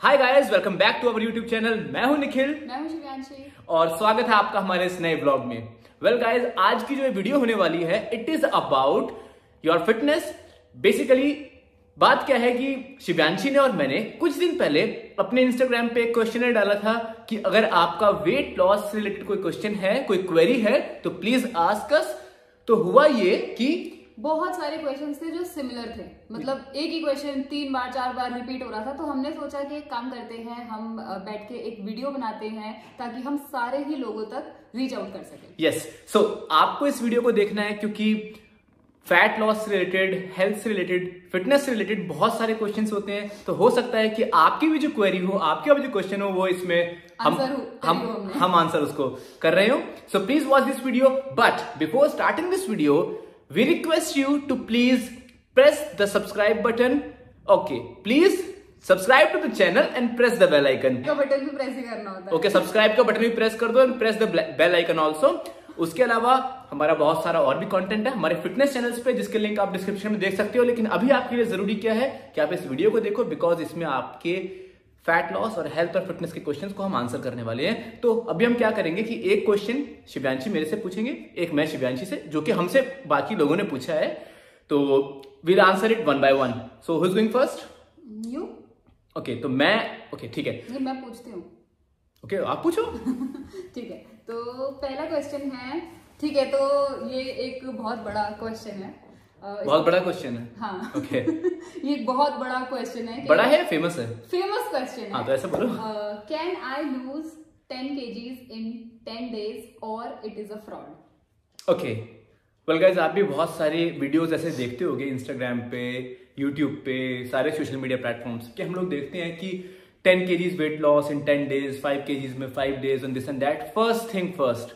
Hi guys welcome back to our YouTube channel मैं हूँ निखिल। मैं हूँ और स्वागत है आपका हमारे इस नए ब्लॉग में। वेल well गाइस आज की जो वीडियो होने वाली है it is about your fitness basically बात क्या है कि शिव्यांशी ने और मैंने कुछ दिन पहले अपने इंस्टाग्राम पे एक क्वेश्चन डाला था कि अगर आपका वेट लॉस से रिलेटेड कोई क्वेश्चन है कोई क्वेरी है तो प्लीज़ आस्क अस तो हुआ ये कि बहुत सारे क्वेश्चन थे जो सिमिलर थे। मतलब एक ही क्वेश्चन तीन बार चार बार रिपीट हो रहा था। तो हमने सोचा कि एक काम करते हैं हम बैठ के एक वीडियो बनाते हैं ताकि हम सारे ही लोगों तक रीच आउट कर सके। यस सो आपको इस वीडियो को देखना है क्योंकि फैट लॉस से रिलेटेड हेल्थ से रिलेटेड फिटनेस से रिलेटेड बहुत सारे क्वेश्चंस होते हैं। तो हो सकता है कि आपकी भी जो क्वेरी हो आपके भी जो क्वेश्चन हो वो इसमें हम हम हम आंसर उसको कर रहे हो। So please watch this video but before starting this video we request you to please press the subscribe button. Okay please subscribe to the channel and press the bell icon का button भी press ही करना होता है। Okay subscribe का button भी press कर दो and press the bell icon also उसके अलावा हमारा बहुत सारा और भी कंटेंट है। हमारे फिटनेस चैनल्स पे जिसके लिंक आप डिस्क्रिप्शन में देख सकते हो लेकिन अभी आपके लिए ज़रूरी क्या है कि आप इस वीडियो को देखो बिकॉज़ इसमें आपके फैट लॉस और हेल्थ और फिटनेस के क्वेश्चंस को हम आंसर करने वाले हैं। तो अभी हम क्या करेंगे कि एक क्वेश्चन शिव्यांशी मेरे से पूछेंगे एक मैं शिव्यांशी से जो कि हमसे बाकी लोगों ने पूछा है। तो will answer it one by one so who is going first you okay तो मैं ओके okay, ठीक है। मैं पूछती हूँ। ओके okay, आप पूछो। ठीक है तो पहला क्वेश्चन है ठीक है तो ये एक बहुत बड़ा क्वेश्चन है। बहुत बड़ा क्वेश्चन है। हाँ। ओके ये बहुत बड़ा क्वेश्चन है। बड़ा है फ़ेमस है। फ़ेमस क्वेश्चन हाँ तो ऐसा बोलो। Can I lose ten kgs in ten days और it is a fraud okay well guys आप भी बहुत सारे वीडियोस ऐसे देखते होगे इंस्टाग्राम पे यूट्यूब पे सारे सोशल मीडिया प्लेटफॉर्म्स कि हम लोग देखते हैं कि ten kgs weight loss in ten days five kgs में five days and this and that first thing first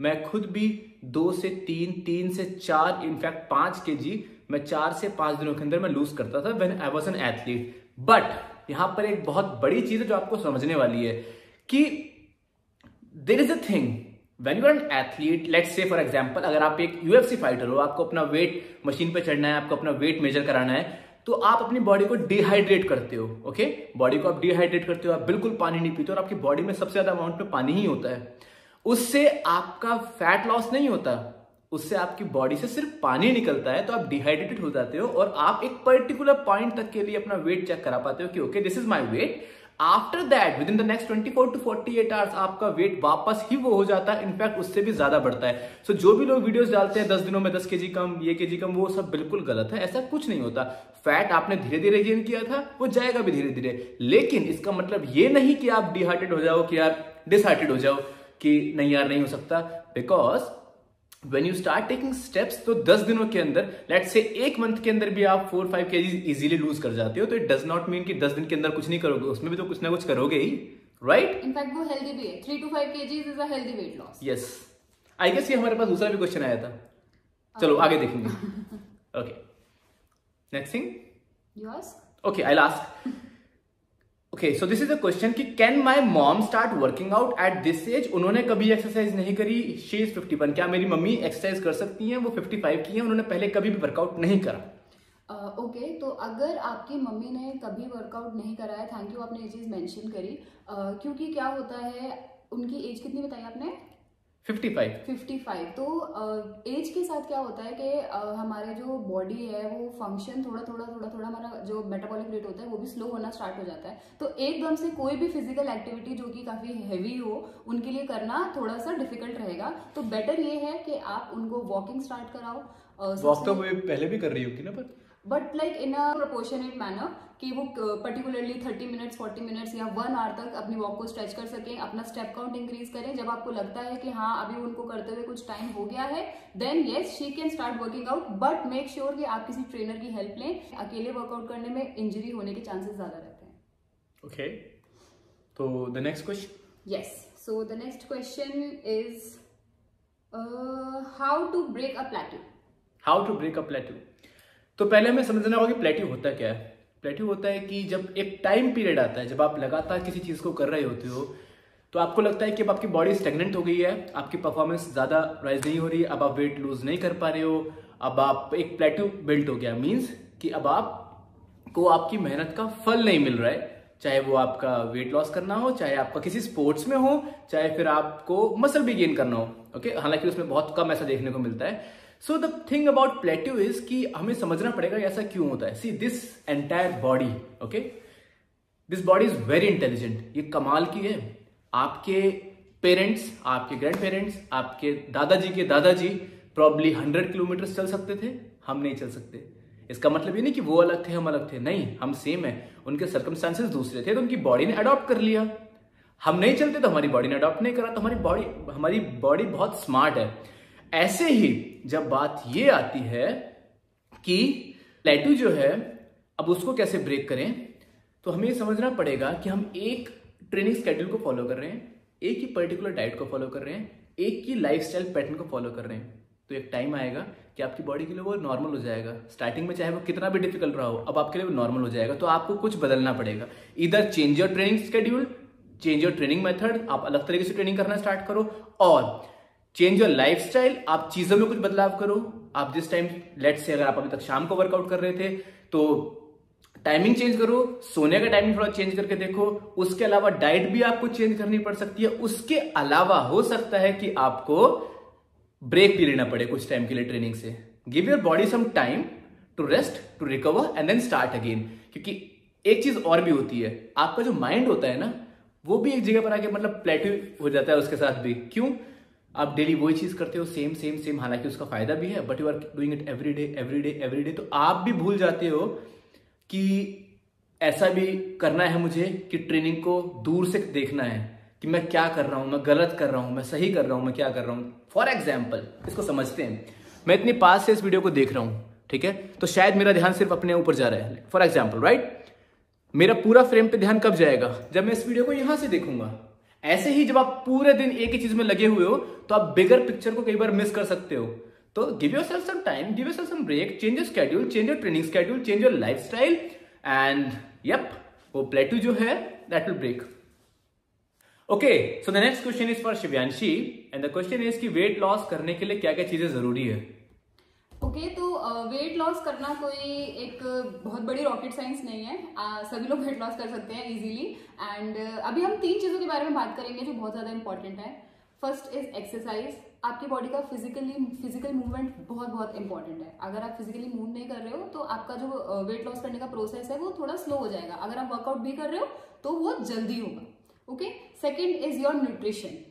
मैं खुद भी दो से तीन तीन से चार, इनफैक्ट पाँच के जी, मैं चार से पाँच दिनों के अंदर मैं लूज करता था when I was an athlete but यहाँ पर एक बहुत बड़ी चीज़ है जो आपको समझने वाली है कि there is a thing when you an athlete let's say for example अगर आप एक यूएफसी फाइटर हो, आपको अपना वेट मशीन पर चढ़ना है, आपको अपना वेट मेजर कराना है तो आप अपनी बॉडी को डिहाइड्रेट करते हो ओके बॉडी को आप डिहाइड्रेट करते हो, आप बिल्कुल पानी नहीं पीते हो और आपकी बॉडी में सबसे ज़्यादा अमाउंट में पानी ही होता है। उससे आपका फैट लॉस नहीं होता। उससे आपकी बॉडी से सिर्फ़ पानी निकलता है तो आप डिहाइड्रेटेड हो जाते हो और आप एक पर्टिकुलर पॉइंट तक के लिए अपना वेट चेक करा पाते हो कि okay this is my weight after that within the next 24 to 48 hours आपका वेट वापस ही वो हो जाता है। इनफैक्ट उससे भी ज़्यादा बढ़ता है। सो so, जो भी लोग वीडियोस डालते हैं 10 दिनों में 10 केजी कम ये केजी कम वो सब बिल्कुल गलत है। ऐसा कुछ नहीं होता। फैट आपने धीरे धीरे गेन किया था वो जाएगा भी धीरे धीरे लेकिन इसका मतलब ये नहीं कि आप डिहाइड्रेट हो जाओ कि यार डिसहाइड्रेट हो जाओ। कि नहीं यार नहीं हो सकता। Because when you start taking steps तो दस दिनों के अंदर लेट से एक मंथ के अंदर भी आप फोर फाइव के इजीली लूज कर जाते हो तो इट डज नॉट मीन कि दस दिन के अंदर कुछ नहीं करोगे। उसमें भी तो कुछ ना कुछ करोगे ही राइट इनफैक्ट वो हेल्दी भी है। Three to five kgs is a healthy weight loss yes I guess ये हमारे पास दूसरा भी क्वेश्चन आया था। चलो आगे देखेंगे। Okay next thing you okay I last okay so this is a question कि can my mom start working out at this age उन्होंने कभी एक्सरसाइज नहीं करी। शी इज़ फिफ्टी वन क्या मेरी मम्मी एक्सरसाइज कर सकती हैं? वो फिफ्टी फाइव की हैं। उन्होंने पहले कभी भी वर्कआउट नहीं करा। ओके uh, okay, तो अगर आपकी मम्मी ने कभी वर्कआउट नहीं कराया थैंक यू आपने ये चीज़ मेंशन करी। Uh, क्योंकि क्या होता है उनकी एज कितनी बताई आपने? 55 55 तो एज के साथ क्या होता है कि हमारे जो बॉडी है वो फ़ंक्शन थोड़ा थोड़ा थोड़ा थोड़ा हमारा जो मेटाबॉलिक रेट होता है वो भी स्लो होना स्टार्ट हो जाता है। तो एकदम से कोई भी फ़िज़िकल एक्टिविटी जो कि काफ़ी हैवी हो उनके लिए करना थोड़ा सा डिफ़िकल्ट रहेगा। तो बेटर ये है कि आप उनको वॉकिंग स्टार्ट कराओ वॉक तो पहले भी कर रही होगी ना पर? But like in a proportionate manner कि वो particularly thirty minutes forty minutes या वन आवर तक अपनी वॉक को स्ट्रेच कर सकें अपना स्टेप काउंट इंक्रीज करें। जब आपको लगता है कि हाँ अभी उनको करते हुए कुछ टाइम हो गया है then yes she can start working out but make sure कि आप किसी ट्रेनर की हेल्प लें। अकेले वर्कआउट करने में इंजरी होने के चांसेस ज़्यादा रहते हैं। ओके तो the next question yes so the next question is how to break a plateau how to break a plateau तो पहले हमें समझना होगा कि प्लेट्यू होता क्या है। प्लेट्यू होता है कि जब एक टाइम पीरियड आता है, जब आप लगातार किसी चीज़ को कर रहे होते हो तो आपको लगता है कि अब आपकी बॉडी स्टेगनेंट हो गई है, आपकी परफॉर्मेंस ज़्यादा राइज नहीं हो रही, अब आप वेट लूज नहीं कर पा रहे हो, अब आप एक प्लेट्यू बिल्ट हो गया। मीन्स कि अब आप को आपकी मेहनत का फल नहीं मिल रहा है। चाहे वो आपका वेट लॉस करना हो, चाहे आपका किसी स्पोर्ट्स में हो, चाहे फिर आपको मसल भी गेन करना हो ओके हालाँकि उसमें बहुत कम ऐसा देखने को मिलता है। So the thing about plateau is कि हमें समझना पड़ेगा ऐसा क्यों होता है। See this entire body okay this body is very intelligent ये कमाल की है। आपके पेरेंट्स आपके ग्रैंड पेरेंट्स आपके दादाजी के दादाजी प्रॉब्ली हंड्रेड किलोमीटर चल सकते थे। हम नहीं चल सकते। इसका मतलब ये नहीं कि वो अलग थे, हम अलग थे। नहीं, हम सेम है। उनके सर्कमस्टांसेस दूसरे थे तो उनकी बॉडी ने अडॉप्ट कर लिया। हम नहीं चलते तो हमारी बॉडी ने अडॉप्ट नहीं करा। तो हमारी बॉडी हमारी बॉडी बहुत स्मार्ट है। ऐसे ही जब बात ये आती है कि प्लेटू जो है, अब उसको कैसे ब्रेक करें तो हमें समझना पड़ेगा कि हम एक ट्रेनिंग स्केड्यूल को फॉलो कर रहे हैं, एक ही पर्टिकुलर डाइट को फॉलो कर रहे हैं, एक ही लाइफस्टाइल पैटर्न को फॉलो कर रहे हैं। तो एक टाइम आएगा कि आपकी बॉडी के लिए वो नॉर्मल हो जाएगा। स्टार्टिंग में चाहे वो कितना भी डिफ़िकल्ट रहा हो, अब आपके लिए वो नॉर्मल हो जाएगा। तो आपको कुछ बदलना पड़ेगा। इधर change your training schedule change your training method आप अलग तरीके से ट्रेनिंग करना स्टार्ट करो, और चेंज योर लाइफ स्टाइल आप चीज़ों में कुछ बदलाव करो। आप जिस टाइम लेट से अगर आप अभी तक शाम को वर्कआउट कर रहे थे तो टाइमिंग चेंज करो, सोने का टाइमिंग थोड़ा चेंज करके देखो। उसके अलावा डाइट भी आपको चेंज करनी पड़ सकती है। उसके अलावा हो सकता है कि आपको ब्रेक भी लेना पड़े कुछ टाइम के लिए ट्रेनिंग से। Give your body some time to rest to recover and then start again क्योंकि एक चीज़ और भी होती है। आपका जो माइंड होता है ना, वो भी एक जगह पर आके मतलब प्लेटिव हो जाता है उसके साथ भी। क्यों? आप डेली वही चीज़ करते हो सेम सेम सेम हालाँकि उसका फ़ायदा भी है but you are doing it every day every day every day तो आप भी भूल जाते हो कि ऐसा भी करना है मुझे कि ट्रेनिंग को दूर से देखना है, कि मैं क्या कर रहा हूँ, मैं गलत कर रहा हूँ, मैं सही कर रहा हूँ, मैं क्या कर रहा हूँ। फॉर एग्ज़ाम्पल इसको समझते हैं। मैं इतनी पास से इस वीडियो को देख रहा हूँ, ठीक है? तो शायद मेरा ध्यान सिर्फ़ अपने ऊपर जा रहा है। फॉर एग्ज़ाम्पल राइट मेरा पूरा फ्रेम पे ध्यान कब जाएगा? जब मैं इस वीडियो को यहाँ से देखूँगा। ऐसे ही जब आप पूरे दिन एक ही चीज़ में लगे हुए हो तो आप बिगर पिक्चर को कई बार मिस कर सकते हो। तो give yourself some time give yourself some break change your schedule change your training schedule change your lifestyle and yup वो प्लेटू जो है that will break okay so the next question is for Shivyanshi and the question is कि weight loss करने के लिए क्या क्या चीज़ें ज़रूरी है? ओके okay, तो वेट लॉस करना कोई एक बहुत बड़ी रॉकेट साइंस नहीं है। uh, सभी लोग वेट लॉस कर सकते हैं इजीली एंड अभी हम तीन चीज़ों के बारे में बात करेंगे जो बहुत ज़्यादा इंपॉर्टेंट है। फ़र्स्ट इज़ एक्सरसाइज आपकी बॉडी का फिजिकली फ़िज़िकल मूवमेंट बहुत बहुत इंपॉर्टेंट है। अगर आप फिजिकली मूव नहीं कर रहे हो तो आपका जो वेट लॉस करने का प्रोसेस है वो थोड़ा स्लो हो जाएगा। अगर आप वर्कआउट भी कर रहे हो तो वो जल्दी होगा। Okay second is your nutrition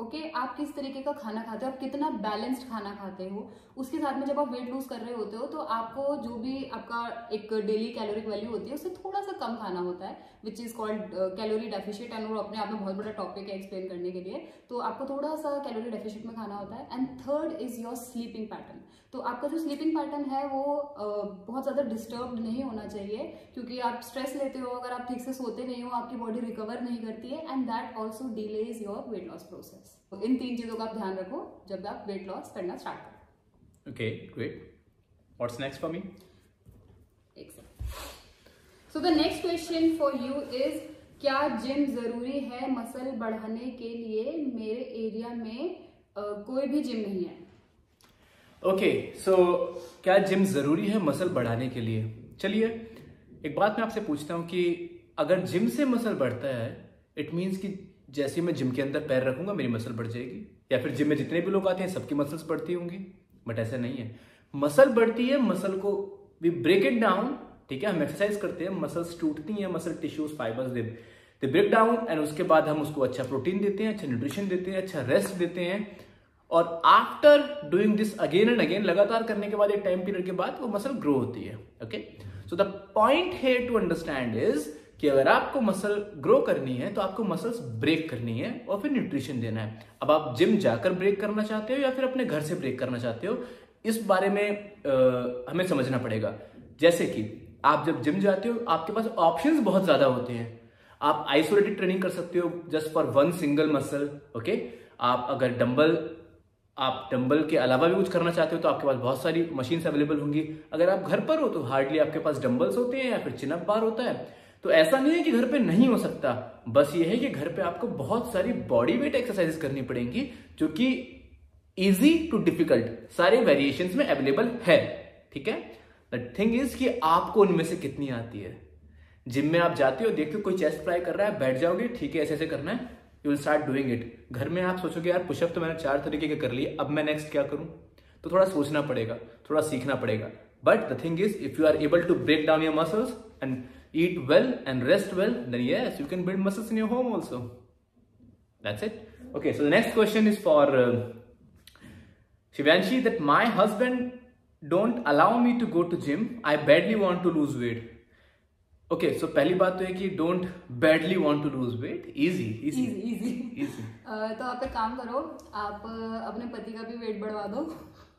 okay? okay, आप किस तरीके का खाना खाते हो? आप कितना बैलेंस्ड खाना खाते हो? उसके साथ में जब आप वेट लूज कर रहे होते हो तो आपको जो भी आपका एक डेली कैलोरिक वैल्यू होती है उससे थोड़ा सा कम खाना होता है which is called calorie deficit and वो अपने आप में बहुत बड़ा टॉपिक है एक्सप्लेन करने के लिए। तो आपको थोड़ा सा कैलोरी डेफिशिएट में खाना होता है। And third is your sleeping pattern तो आपका जो स्लीपिंग पैटर्न है वो uh, बहुत ज़्यादा डिस्टर्ब नहीं होना चाहिए क्योंकि आप स्ट्रेस लेते हो अगर आप ठीक से सोते नहीं हो आपकी बॉडी रिकवर नहीं करती है and that also delay is your weight loss process तो इन तीन चीज़ों का आप ध्यान रखो जब आप वेट लॉस करना स्टार्ट करो। Okay great what's next for me so the next question for you is क्या जिम ज़रूरी है मसल बढ़ाने के लिए? मेरे एरिया में uh, कोई भी जिम नहीं है। ओके okay, सो so, क्या जिम ज़रूरी है मसल बढ़ाने के लिए? चलिए एक बात मैं आपसे पूछता हूँ कि अगर जिम से मसल बढ़ता है इट मीन्स कि जैसे ही मैं जिम के अंदर पैर रखूँगा, मेरी मसल बढ़ जाएगी। या फिर जिम में जितने भी लोग आते हैं, सबकी मसल्स बढ़ती होंगी। बट ऐसा नहीं है। मसल बढ़ती है, मसल को वी ब्रेक इट डाउन ठीक है? हम एक्सरसाइज करते हैं मसल्स टूटती हैं muscle tissues fibres they they break down and उसके बाद हम उसको अच्छा प्रोटीन देते हैं अच्छा न्यूट्रिशन देते हैं अच्छा रेस्ट देते हैं। और after doing this again and again लगातार करने के बाद, एक टाइम पीरियड के बाद, वो मसल ग्रो होती है ओके सो द पॉइंट है टू अंडरस्टैंड इज़ कि अगर आपको मसल ग्रो करनी है तो आपको मसल्स ब्रेक करनी है और फिर न्यूट्रिशन देना है। अब आप जिम जाकर ब्रेक करना चाहते हो या फिर अपने घर से ब्रेक करना चाहते हो इस बारे में आ, हमें समझना पड़ेगा। जैसे कि आप जब जिम जाते हो आपके पास ऑप्शंस बहुत ज़्यादा होते हैं। आप आइसोलेटेड ट्रेनिंग कर सकते हो just for one single muscle okay आप अगर डंबल आप डंबल के अलावा भी कुछ करना चाहते हो तो आपके पास बहुत सारी मशीन्स अवेलेबल होंगी। अगर आप घर पर हो तो हार्डली आपके पास डंबल्स होते हैं या फिर चिनअप बार होता है। तो ऐसा नहीं है कि घर पे नहीं हो सकता। बस ये है कि घर पे आपको बहुत सारी बॉडी वेट एक्सरसाइजेस करनी पड़ेंगी, जो कि इजी टू डिफ़िकल्ट सारे वेरिएशन में अवेलेबल है, ठीक है? द थिंग इज़ कि आपको उनमें से कितनी आती है। जिम में आप जाते हो, देखते हो, कोई चेस्ट फ्राई कर रहा है, बैठ जाओगे, ठीक है, ऐसे ऐसे करना है you will start doing it घर में आप सोचोगे, यार पुशअप तो मैंने चार तरीके के कर लिए, अब मैं नेक्स्ट क्या करूँ? तो थोड़ा सोचना पड़ेगा, थोड़ा सीखना पड़ेगा। But the thing is if you are able to break down your muscles and eat well and rest well then yes you can build muscles in your home also that's it okay so the next question is for Shivyanshi that my husband don't allow me to go to gym I badly want to lose weight okay so पहली बात तो है कि don't badly want to lose weight easy easy easy easy तो आप एक काम करो आप अपने पति का भी वेट बढ़वा दो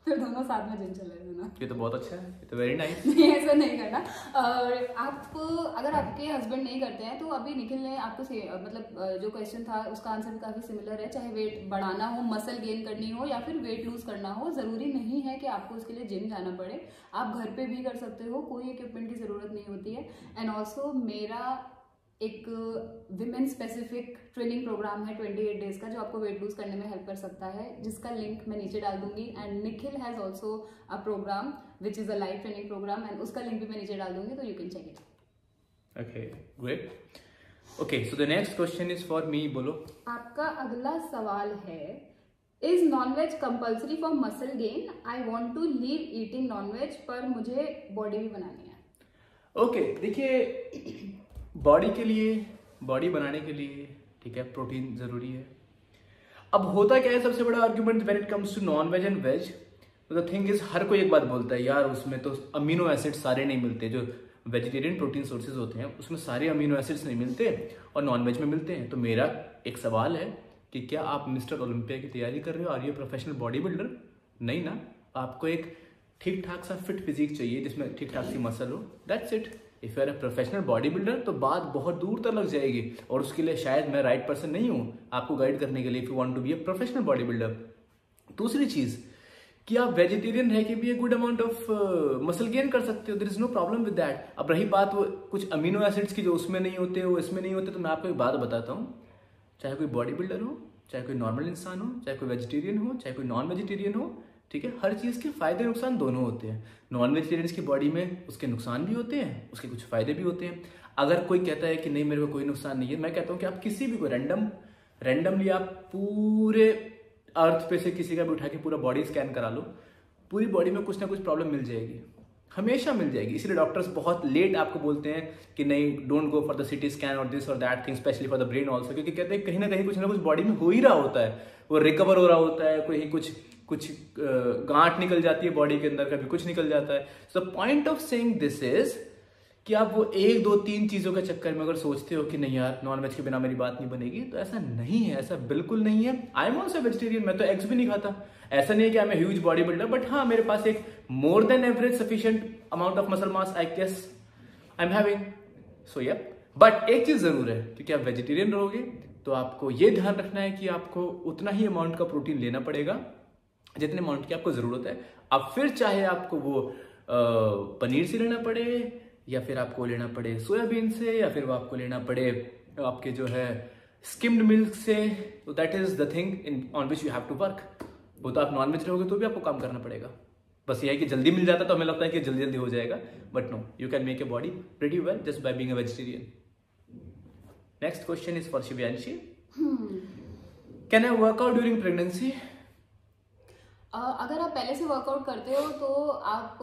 फिर दोनों साथ में जिम चले जाना ये तो बहुत अच्छा है ये तो वेरी नाइस नहीं ऐसा नहीं करना। और आप अगर आपके हस्बैंड नहीं करते हैं तो अभी निखिल ने आपको से मतलब जो क्वेश्चन था उसका आंसर भी काफ़ी सिमिलर है। चाहे वेट बढ़ाना हो मसल गेन करनी हो या फिर वेट लूज करना हो ज़रूरी नहीं है कि आपको उसके लिए जिम जाना पड़े। आप घर पे भी कर सकते हो कोई इक्विपमेंट की ज़रूरत नहीं होती है। एंड ऑल्सो मेरा एक विमेन स्पेसिफिक ट्रेनिंग प्रोग्राम है 28 डेज़ का जो आपको वेट लूज करने में हेल्प कर सकता है जिसका लिंक मैं नीचे डाल दूँगी। And Nikhil has also a programme which is a live training programme and उसका लिंक भी मैं नीचे डाल दूँगी तो you can check it okay great okay so the next question is for me बोलो। आपका अगला सवाल है is non veg compulsory for muscle gain I want to leave eating non veg पर मुझे बॉडी भी बनानी है। ओके okay, देखिए बॉडी के लिए बॉडी बनाने के लिए, ठीक है प्रोटीन ज़रूरी है। अब होता क्या है, सबसे बड़ा argument when it comes to non veg and veg the thing is हर कोई एक बात बोलता है, यार, उसमें तो अमीनो एसिड सारे नहीं मिलते। जो वेजिटेरियन प्रोटीन सोर्सेज होते हैं, उसमें सारे अमीनो एसिड्स नहीं मिलते और नॉन वेज में मिलते हैं। तो मेरा एक सवाल है कि क्या आप मिस्टर ओलंपिया की तैयारी कर रहे हो? Are you professional body builder नहीं ना। आपको एक ठीक ठाक सा फिट फिजिक चाहिए जिसमें ठीक ठाक सी मसल हो। That's it if you are a professional body builder तो बात बहुत दूर तक लग जाएगी। और उसके लिए शायद मैं राइट पर्सन नहीं हूँ, आपको गाइड करने के लिए if you want to be a professional body builder दूसरी चीज़, कि आप वेजिटेरियन रह के भी a good amount of muscle gain कर सकते हो there is no problem with that अब रही बात वो कुछ अमीनो एसिड्स की जो उसमें नहीं होते, वो इसमें नहीं होते तो मैं आपको एक बात बताता हूँ। चाहे कोई बॉडी बिल्डर हो, चाहे कोई नॉर्मल इंसान हो, चाहे कोई वेजिटेरियन हो, चाहे कोई नॉन वेजिटेरियन हो ठीक है? हर चीज़ के फ़ायदे नुकसान दोनों होते हैं। नॉन वेजिटेरियंस की बॉडी में उसके नुकसान भी होते हैं, उसके कुछ फ़ायदे भी होते हैं। अगर कोई कहता है कि नहीं, मेरे को कोई नुकसान नहीं है, मैं कहता हूँ कि आप किसी भी को रैंडम रैंडमली आप पूरे अर्थ पे से किसी का भी उठा के पूरा बॉडी स्कैन करा लो, पूरी बॉडी में कुछ ना कुछ प्रॉब्लम मिल जाएगी। हमेशा मिल जाएगी। इसलिए डॉक्टर्स बहुत लेट आपको बोलते हैं कि नहीं don't go for the CT scan और दिस और that thing specially for the brain also क्योंकि कहते हैं कहीं ना कहीं कुछ ना कुछ बॉडी में हो ही रहा होता है। वो रिकवर हो रहा होता है कहीं कुछ कुछ गांठ निकल जाती है बॉडी के अंदर, कभी कुछ निकल जाता है। So point of saying this is कि आप वो एक, दो, तीन चीज़ों के चक्कर में अगर सोचते हो कि नहीं यार नॉन वेज के बिना मेरी बात नहीं बनेगी तो ऐसा नहीं है, ऐसा बिल्कुल नहीं है। आई एम ऑल्सो वेजिटेरियन मैं तो एग्स भी नहीं खाता। ऐसा नहीं है कि I am huge body builder but हाँ मेरे पास एक more than average sufficient amount of muscle mass I guess I am having so ये बट एक चीज़ ज़रूर है, क्योंकि आप वेजिटेरियन रहोगे तो आपको ये ध्यान रखना है कि आपको उतना ही अमाउंट का प्रोटीन लेना पड़ेगा। जितने अमाउंट की आपको ज़रूरत है। अब फिर चाहे आपको वो आ, पनीर से लेना पड़े या फिर आपको लेना पड़े सोयाबीन से या फिर वो आपको लेना पड़े आपके जो है स्किम्ड मिल्क से तो that is the thing in on which you have to work वो तो आप नॉन वेज रहोगे तो भी आपको काम करना पड़ेगा। बस ये है कि जल्दी मिल जाता तो हमें लगता है कि जल्दी जल्दी हो जाएगा but no you can make a body very well just by being a vegetarian next question is for Shivyanshi can I work out during pregnancy अगर आप पहले से वर्कआउट करते हो तो आप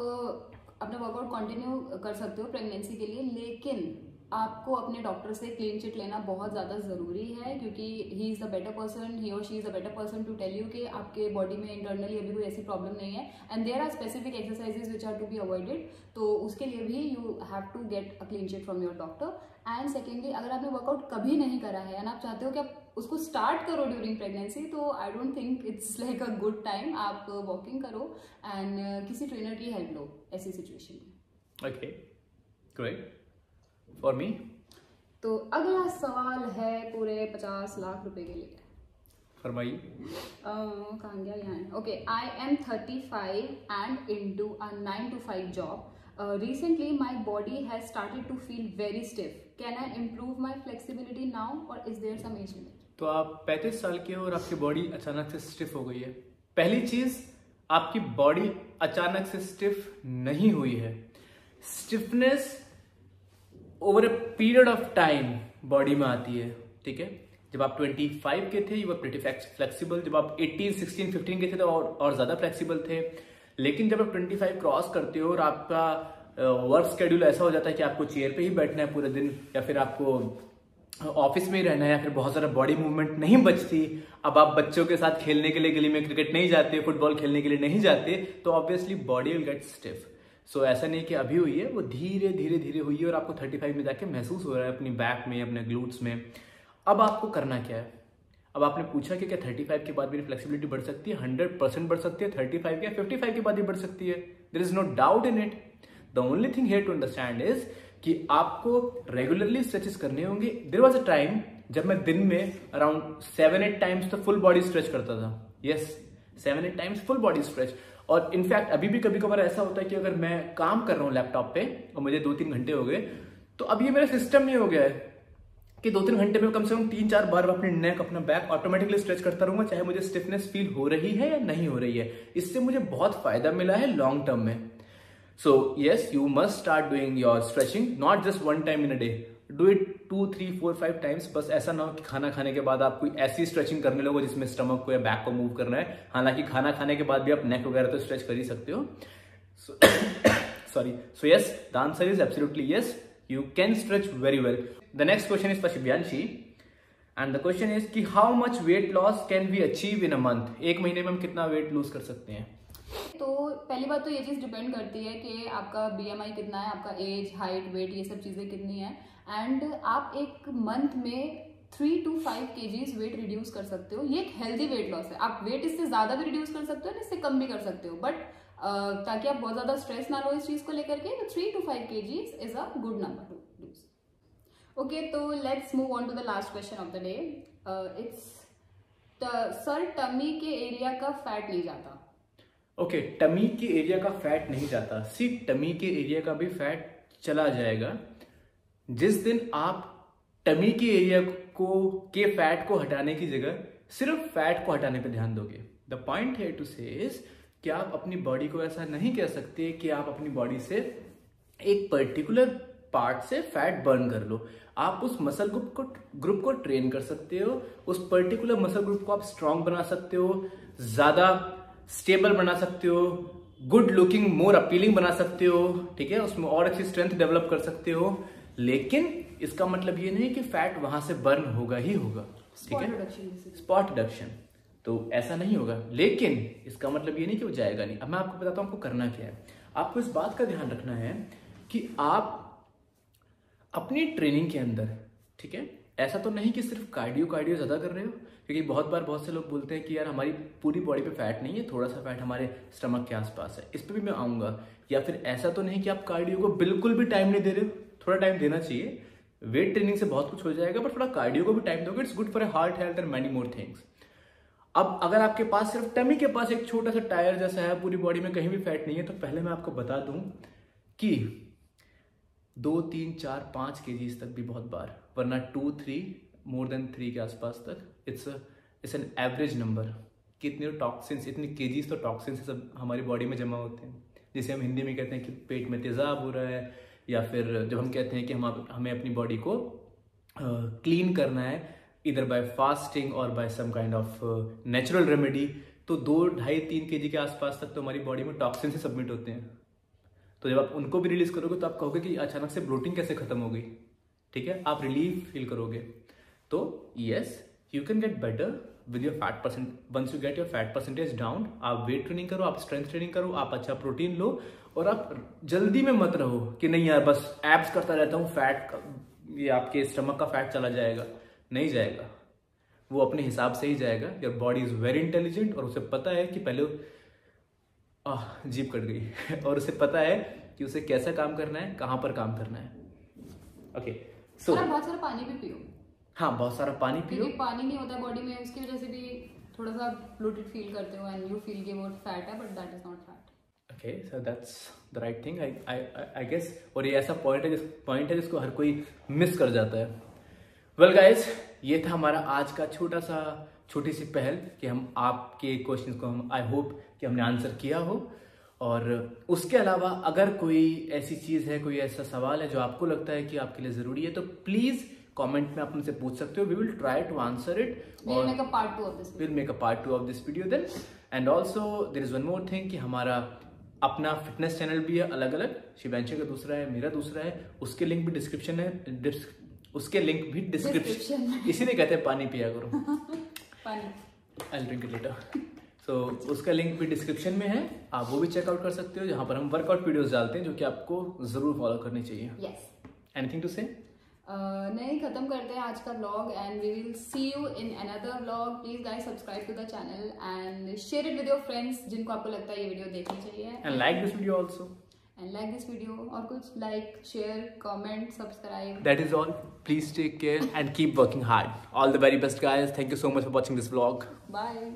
अपना वर्कआउट कंटिन्यू कर सकते हो प्रेगनेंसी के लिए, लेकिन आपको अपने डॉक्टर से क्लीन चिट लेना बहुत ज़्यादा ज़रूरी है, क्योंकि he is the better person he और she is the better person to tell you कि आपके बॉडी में इंटरनली अभी कोई ऐसी प्रॉब्लम नहीं है। And there are specific exercises which are to be avoided तो उसके लिए भी you have to get a clean chit from your doctor and secondly अगर आपने वर्कआउट कभी नहीं करा है एंड आप चाहते हो कि आप उसको स्टार्ट करो ड्यूरिंग प्रेगनेंसी तो I don't think it's like a good time आप वॉकिंग करो एंड uh, किसी ट्रेनर की हेल्प लो ऐसी सिचुएशन में। ओके ग्रेट फॉर मी तो अगला सवाल है पूरे पचास लाख रुपए के लिए। फरमाइए। कहाँ गया? यहाँ okay I am thirty five and into a nine to five job recently my body has started to feel very stiff can I improve my flexibility now और is there some age limit तो आप पैंतीस साल के हो और आपकी body अचानक से स्टिफ हो गई है। पहली चीज़ आपकी बॉडी अचानक से स्टिफ नहीं हुई है। Stiffness over a period of time body में आती है ठीक है? जब आप 25 के थे यू वर प्रिटी फ्लेक्सिबल जब आप 18, 16, 15 के थे तो और, और ज़्यादा फ्लेक्सिबल थे। लेकिन जब आप 25 क्रॉस करते हो और आपका वर्क स्केड्यूल ऐसा हो जाता है कि आपको चेयर पे ही बैठना है पूरे दिन या फिर आपको ऑफ़िस में ही रहना है या फिर बहुत सारा बॉडी मूवमेंट नहीं बचती, अब आप बच्चों के साथ खेलने के लिए गली में क्रिकेट नहीं जाते, फुटबॉल खेलने के लिए नहीं जाते तो obviously body will get stiff so ऐसा नहीं कि अभी हुई है, वो धीरे धीरे धीरे हुई है और आपको 35 में जाके महसूस हो रहा है अपनी बैक में, अपने ग्लूट्स में। अब आपको करना क्या है? अब आपने पूछा कि क्या 35 के बाद मेरी फ्लेक्सिबिलिटी बढ़ सकती है? 100 परसेंट बढ़ सकती है? 35 या 55 के बाद भी बढ़ सकती है? There is no doubt in it the only thing here to understand is कि आपको रेगुलरली स्ट्रेचेस करने होंगे। देर वॉज़ अ टाइम जब मैं दिन में अराउंड सेवन एट टाइम्स तो फुल बॉडी स्ट्रेच करता था। Yes seven eight times full body stretch और इनफैक्ट अभी भी कभी कभार ऐसा होता है कि अगर मैं काम कर रहा हूँ लैपटॉप पे और मुझे दो तीन घंटे हो गए तो अब ये मेरा सिस्टम नहीं हो गया है कि दो तीन घंटे में कम से कम तीन चार बार अपने नेक अपना बैक ऑटोमेटिकली स्ट्रेच करता रहूँगा, चाहे मुझे स्टिफनेस फील हो रही है या नहीं हो रही है। इससे मुझे बहुत फ़ायदा मिला है लॉन्ग टर्म में। So yes you must start doing your stretching not just one time in a day do it two three four five times बस ऐसा ना हो कि खाना खाने के बाद आप कोई ऐसी स्ट्रेचिंग करने लगो जिसमें स्टमक को या बैक को मूव करना है। हालाँकि खाना खाने के बाद भी आप नेक वगैरह तो स्ट्रेच कर ही सकते हो। Sorry so yes the answer is absolutely yes you can stretch very well the next question is shibyanshi and the question is कि how much weight loss can be achieve in a month एक महीने में हम कितना weight lose कर सकते हैं? तो पहली बात तो ये चीज़ डिपेंड करती है कि आपका बीएमआई कितना है, आपका एज हाइट वेट ये सब चीज़ें कितनी है। एंड आप एक मंथ में three to five K weight reduce कर सकते हो। ये एक हेल्दी वेट लॉस है। आप वेट इससे ज़्यादा भी रिड्यूस कर सकते हो इससे कम भी कर सकते हो। बट ताकि आप बहुत ज़्यादा स्ट्रेस ना लो इस चीज़ को लेकर के तो three to five K is a good number to lose okay तो let's move on to the last question of the day it's sir tummy के एरिया का फैट नहीं जाता। ओके टमी के एरिया का फैट नहीं जाता। सी टमी के एरिया का भी फैट चला जाएगा। जिस दिन आप टमी के एरिया को, के फैट को हटाने की जगह सिर्फ़ फैट को हटाने पर ध्यान दोगे। द पॉइंट है टू से कि आप अपनी बॉडी को ऐसा नहीं कह सकते कि आप अपनी बॉडी से एक पर्टिकुलर पार्ट से फैट बर्न कर लो। आप उस मसल ग्रुप को ग्रुप को ट्रेन कर सकते हो। उस पर्टिकुलर मसल ग्रुप को आप स्ट्रांग बना सकते हो। ज़्यादा स्टेबल बना सकते हो गुड लुकिंग मोर अपीलिंग बना सकते हो ठीक है? उसमें और अच्छी स्ट्रेंथ डेवलप कर सकते हो। लेकिन इसका मतलब ये नहीं कि फैट वहाँ से बर्न होगा ही होगा ठीक है? स्पॉट रिडक्शन तो ऐसा नहीं होगा। लेकिन इसका मतलब ये नहीं कि वो जाएगा नहीं। अब मैं आपको बताता हूँ आपको करना क्या है। आपको इस बात का ध्यान रखना है कि आप अपनी ट्रेनिंग के अंदर ठीक है? ऐसा तो नहीं कि सिर्फ़ कार्डियो कार्डियो ज़्यादा कर रहे हो? क्योंकि बहुत बार बहुत से लोग बोलते हैं कि यार हमारी पूरी बॉडी पे फैट नहीं है, थोड़ा सा फैट हमारे स्टमक के आसपास है। इस पर भी मैं आऊँगा। या फिर ऐसा तो नहीं कि आप कार्डियो को बिल्कुल भी टाइम नहीं दे रहे हो। थोड़ा टाइम देना चाहिए। वेट ट्रेनिंग से बहुत कुछ हो जाएगा पर थोड़ा कार्डियो को भी टाइम दोगे। It's good for heart health and many more things अब अगर आपके पास सिर्फ़ टमी के पास एक छोटा सा टायर जैसा है, पूरी बॉडी में कहीं भी फैट नहीं है तो पहले मैं आपको बता दूँ कि दो, तीन, चार, पाँच के तक भी बहुत बार वरना two three more than three K आसपास तक it's it's an average number कितने टॉक्सिन्स इतने के तो टॉक्सिन्स सब हमारी बॉडी में जमा होते हैं। जिसे हम हिंदी में कहते हैं कि पेट में तेजाब हो रहा है या फिर जब हम कहते हैं कि हम हमें अपनी बॉडी को क्लीन uh, करना है इधर बाय फास्टिंग और by some kind of natural remedy तो दो ढाई तीन के के आसपास तक तो हमारी बॉडी में टॉक्सिन से सबमिट होते हैं। तो जब आप उनको भी रिलीज़ करोगे तो आप कहोगे कि अचानक से ब्लोटिंग कैसे खत्म हो गई? ठीक है? आप रिलीफ फील करोगे। तो yes you can get better with your fat percent once you get your fat percentage down आप वेट ट्रेनिंग करो, आप स्ट्रेंथ ट्रेनिंग करो, आप अच्छा प्रोटीन लो, और आप जल्दी में मत रहो कि नहीं यार, बस एब्स करता रहता हूँ फैट ये आपके स्टमक का फैट चला जाएगा। नहीं जाएगा। वो अपने हिसाब से ही जाएगा। Your body is very intelligent और उसे पता है कि पहले जीप कट गई। और उसे पता है कि उसे कैसा काम करना है, कहाँ पर काम करना है। ओके सो so, बहुत सारा पानी भी पियो। हाँ बहुत सारा पानी पियो। पानी नहीं होता बॉडी में उसकी वजह से भी थोड़ा सा ब्लोटेड फील करते हो एंड यू फील कि वो फैट है but that is not fat okay so that's the right thing I I I guess और ये ऐसा पॉइंट है जिस पॉइंट है जिसको हर कोई मिस कर जाता है। वेल गाइस ये था हमारा आज का छोटा सा छोटी सी पहल कि हम आपके क्वेश्चन को हम आई होप कि हमने आंसर किया हो। और उसके अलावा अगर कोई ऐसी चीज़ है कोई ऐसा सवाल है जो आपको लगता है कि आपके लिए ज़रूरी है तो प्लीज़ कमेंट में आप हमसे पूछ सकते हो। We will try to answer it We'll make a part two of this will make a part two of this video then and also there is one more thing कि हमारा अपना fitness channel भी है अलग अलग शिवांशी का दूसरा है मेरा दूसरा है उसके लिंक भी डिस्क्रिप्शन है उसके लिंक भी डिस्क्रिप्शन इसीलिए कहते हैं पानी पिया करो. Funny. I drink it later so उसका लिंक भी डिस्क्रिप्शन में है। आप वो भी चेकआउट कर सकते हो जहाँ पर हम वर्कआउट वीडियोस डालते हैं जो कि आपको ज़रूर फॉलो करनी चाहिए। एनीथिंग टू से नहीं खत्म करते हैं आज का vlog and we will see you in another vlog please guys subscribe to the channel and share it with your friends जिनको आपको लगता है ये वीडियो देखनी चाहिए। And like this video also and like this video और कुछ like share comment subscribe That is all. Please take care and keep working hard. All the very best, guys. Thank you so much for watching this vlog. Bye